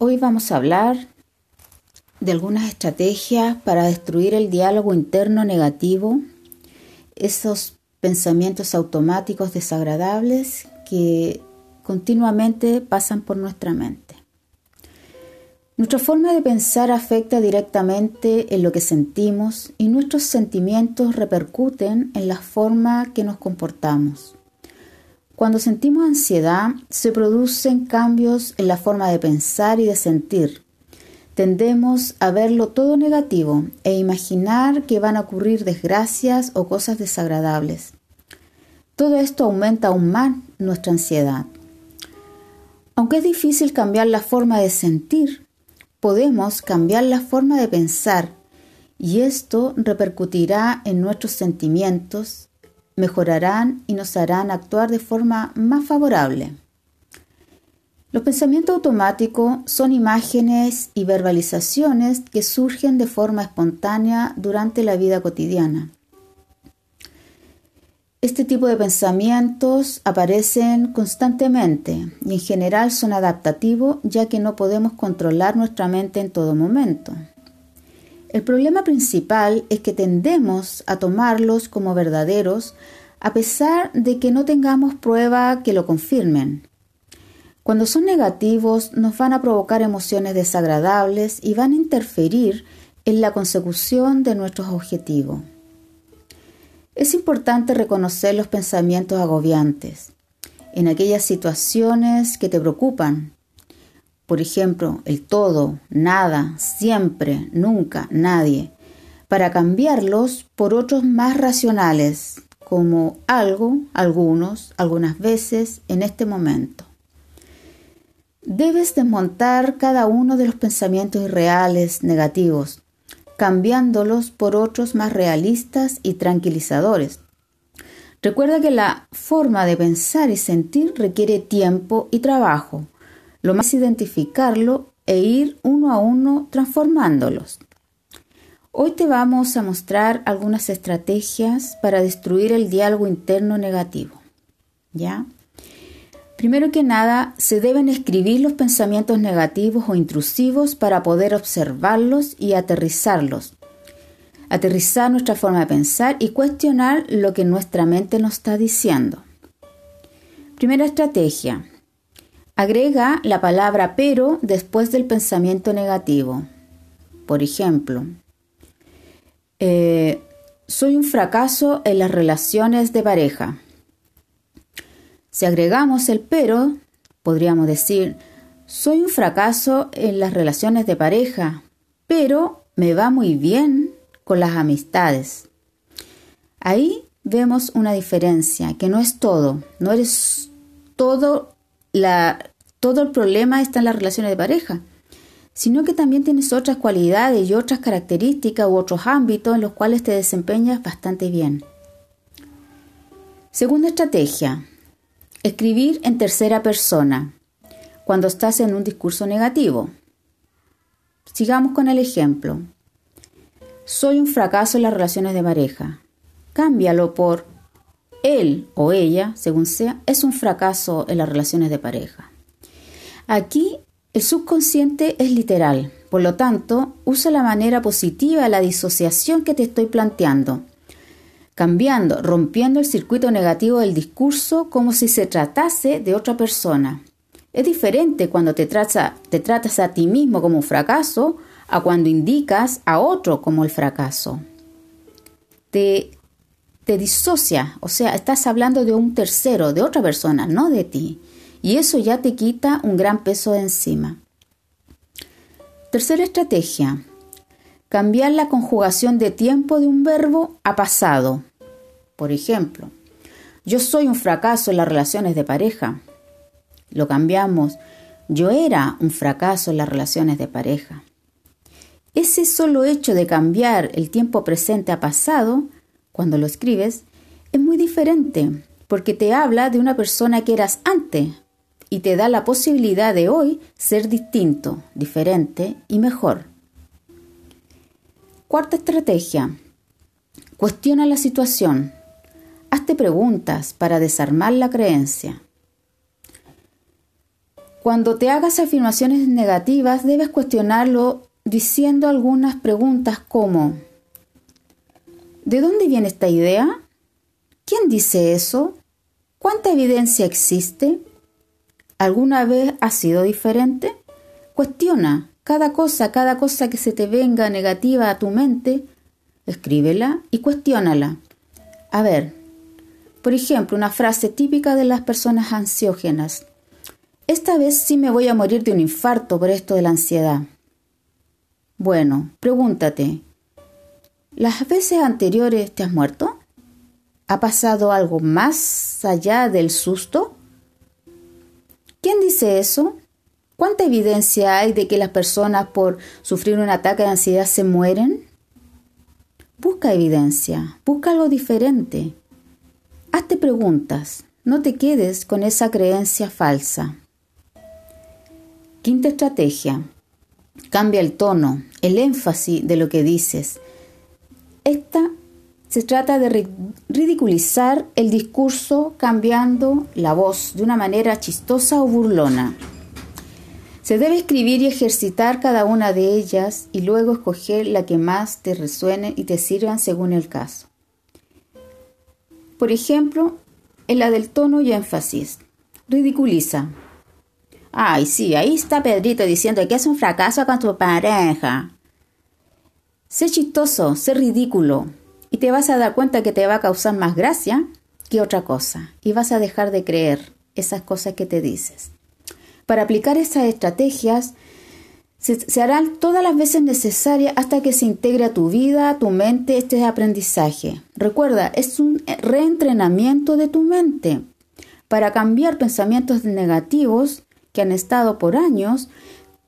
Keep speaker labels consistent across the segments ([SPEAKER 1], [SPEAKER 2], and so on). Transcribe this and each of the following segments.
[SPEAKER 1] Hoy vamos a hablar de algunas estrategias para destruir el diálogo interno negativo, esos pensamientos automáticos desagradables que continuamente pasan por nuestra mente. Nuestra forma de pensar afecta directamente en lo que sentimos y nuestros sentimientos repercuten en la forma que nos comportamos. Cuando sentimos ansiedad, se producen cambios en la forma de pensar y de sentir. Tendemos a verlo todo negativo e imaginar que van a ocurrir desgracias o cosas desagradables. Todo esto aumenta aún más nuestra ansiedad. Aunque es difícil cambiar la forma de sentir, podemos cambiar la forma de pensar y esto repercutirá en nuestros sentimientos mejorarán y nos harán actuar de forma más favorable. Los pensamientos automáticos son imágenes y verbalizaciones que surgen de forma espontánea durante la vida cotidiana. Este tipo de pensamientos aparecen constantemente y en general son adaptativos ya que no podemos controlar nuestra mente en todo momento. El problema principal es que tendemos a tomarlos como verdaderos a pesar de que no tengamos prueba que lo confirmen. Cuando son negativos nos van a provocar emociones desagradables y van a interferir en la consecución de nuestros objetivos. Es importante reconocer los pensamientos agobiantes en aquellas situaciones que te preocupan, por ejemplo, el todo, nada, siempre, nunca, nadie, para cambiarlos por otros más racionales, como algo, algunos, algunas veces, en este momento. Debes desmontar cada uno de los pensamientos irreales, negativos, cambiándolos por otros más realistas y tranquilizadores. Recuerda que la forma de pensar y sentir requiere tiempo y trabajo, lo más es identificarlo e ir uno a uno transformándolos. Hoy te vamos a mostrar algunas estrategias para destruir el diálogo interno negativo. ¿Ya? Primero que nada, se deben escribir los pensamientos negativos o intrusivos para poder observarlos y aterrizarlos. Aterrizar nuestra forma de pensar y cuestionar lo que nuestra mente nos está diciendo. Primera estrategia. Agrega la palabra pero después del pensamiento negativo. Por ejemplo, eh, soy un fracaso en las relaciones de pareja. Si agregamos el pero, podríamos decir, soy un fracaso en las relaciones de pareja, pero me va muy bien con las amistades. Ahí vemos una diferencia, que no es todo, no eres todo todo el problema está en las relaciones de pareja, sino que también tienes otras cualidades y otras características u otros ámbitos en los cuales te desempeñas bastante bien. Segunda estrategia, escribir en tercera persona cuando estás en un discurso negativo. Sigamos con el ejemplo. Soy un fracaso en las relaciones de pareja. Cámbialo por él o ella, según sea, es un fracaso en las relaciones de pareja. Aquí el subconsciente es literal, por lo tanto, usa la manera positiva la disociación que te estoy planteando, cambiando, rompiendo el circuito negativo del discurso como si se tratase de otra persona. Es diferente cuando te, te tratas a ti mismo como un fracaso a cuando indicas a otro como el fracaso. Te, te disocia, o sea, estás hablando de un tercero, de otra persona, no de ti y eso ya te quita un gran peso de encima. Tercera estrategia. Cambiar la conjugación de tiempo de un verbo a pasado. Por ejemplo, yo soy un fracaso en las relaciones de pareja. Lo cambiamos. Yo era un fracaso en las relaciones de pareja. Ese solo hecho de cambiar el tiempo presente a pasado, cuando lo escribes, es muy diferente, porque te habla de una persona que eras antes, y te da la posibilidad de hoy ser distinto, diferente y mejor. Cuarta estrategia. Cuestiona la situación. Hazte preguntas para desarmar la creencia. Cuando te hagas afirmaciones negativas, debes cuestionarlo diciendo algunas preguntas como ¿De dónde viene esta idea? ¿Quién dice eso? ¿Cuánta evidencia existe? ¿Alguna vez ha sido diferente? Cuestiona cada cosa, cada cosa que se te venga negativa a tu mente, escríbela y cuestiónala. A ver, por ejemplo, una frase típica de las personas ansiógenas. Esta vez sí me voy a morir de un infarto por esto de la ansiedad. Bueno, pregúntate, ¿las veces anteriores te has muerto? ¿Ha pasado algo más allá del susto? ¿Quién dice eso? ¿Cuánta evidencia hay de que las personas por sufrir un ataque de ansiedad se mueren? Busca evidencia, busca algo diferente. Hazte preguntas, no te quedes con esa creencia falsa. Quinta estrategia. Cambia el tono, el énfasis de lo que dices. Esta se trata de ridiculizar el discurso cambiando la voz de una manera chistosa o burlona. Se debe escribir y ejercitar cada una de ellas y luego escoger la que más te resuene y te sirvan según el caso. Por ejemplo, en la del tono y énfasis. Ridiculiza. Ay, sí, ahí está Pedrito diciendo que es un fracaso con tu pareja. Sé chistoso, sé ridículo, y te vas a dar cuenta que te va a causar más gracia que otra cosa, y vas a dejar de creer esas cosas que te dices. Para aplicar esas estrategias, se, harán todas las veces necesarias hasta que se integre a tu vida, a tu mente, este aprendizaje. Recuerda, es un reentrenamiento de tu mente. Para cambiar pensamientos negativos que han estado por años,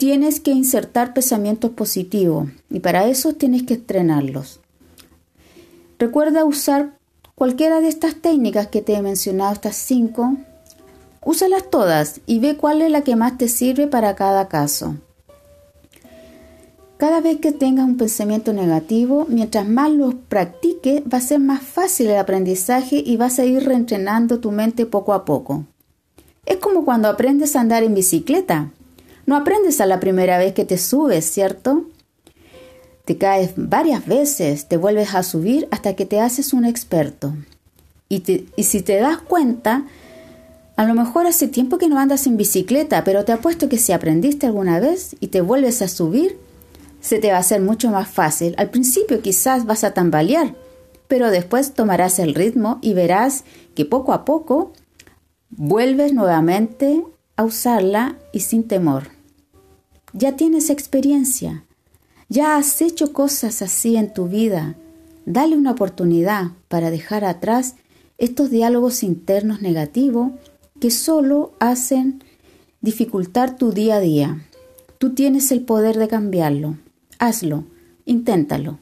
[SPEAKER 1] tienes que insertar pensamientos positivos y para eso tienes que estrenarlos. Recuerda usar cualquiera de estas técnicas que te he mencionado, estas cinco, Úsalas todas y ve cuál es la que más te sirve para cada caso. Cada vez que tengas un pensamiento negativo, mientras más lo practiques, va a ser más fácil el aprendizaje y vas a ir reentrenando tu mente poco a poco. Es como cuando aprendes a andar en bicicleta. No aprendes a la primera vez que te subes, ¿cierto? Te caes varias veces, te vuelves a subir hasta que te haces un experto. Y, si te das cuenta, a lo mejor hace tiempo que no andas en bicicleta, pero te apuesto que si aprendiste alguna vez y te vuelves a subir, se te va a hacer mucho más fácil. Al principio quizás vas a tambalear, pero después tomarás el ritmo y verás que poco a poco vuelves nuevamente a usarla y sin temor. Ya tienes experiencia, ya has hecho cosas así en tu vida. Dale una oportunidad para dejar atrás estos diálogos internos negativos que solo hacen dificultar tu día a día. Tú tienes el poder de cambiarlo. Hazlo, inténtalo.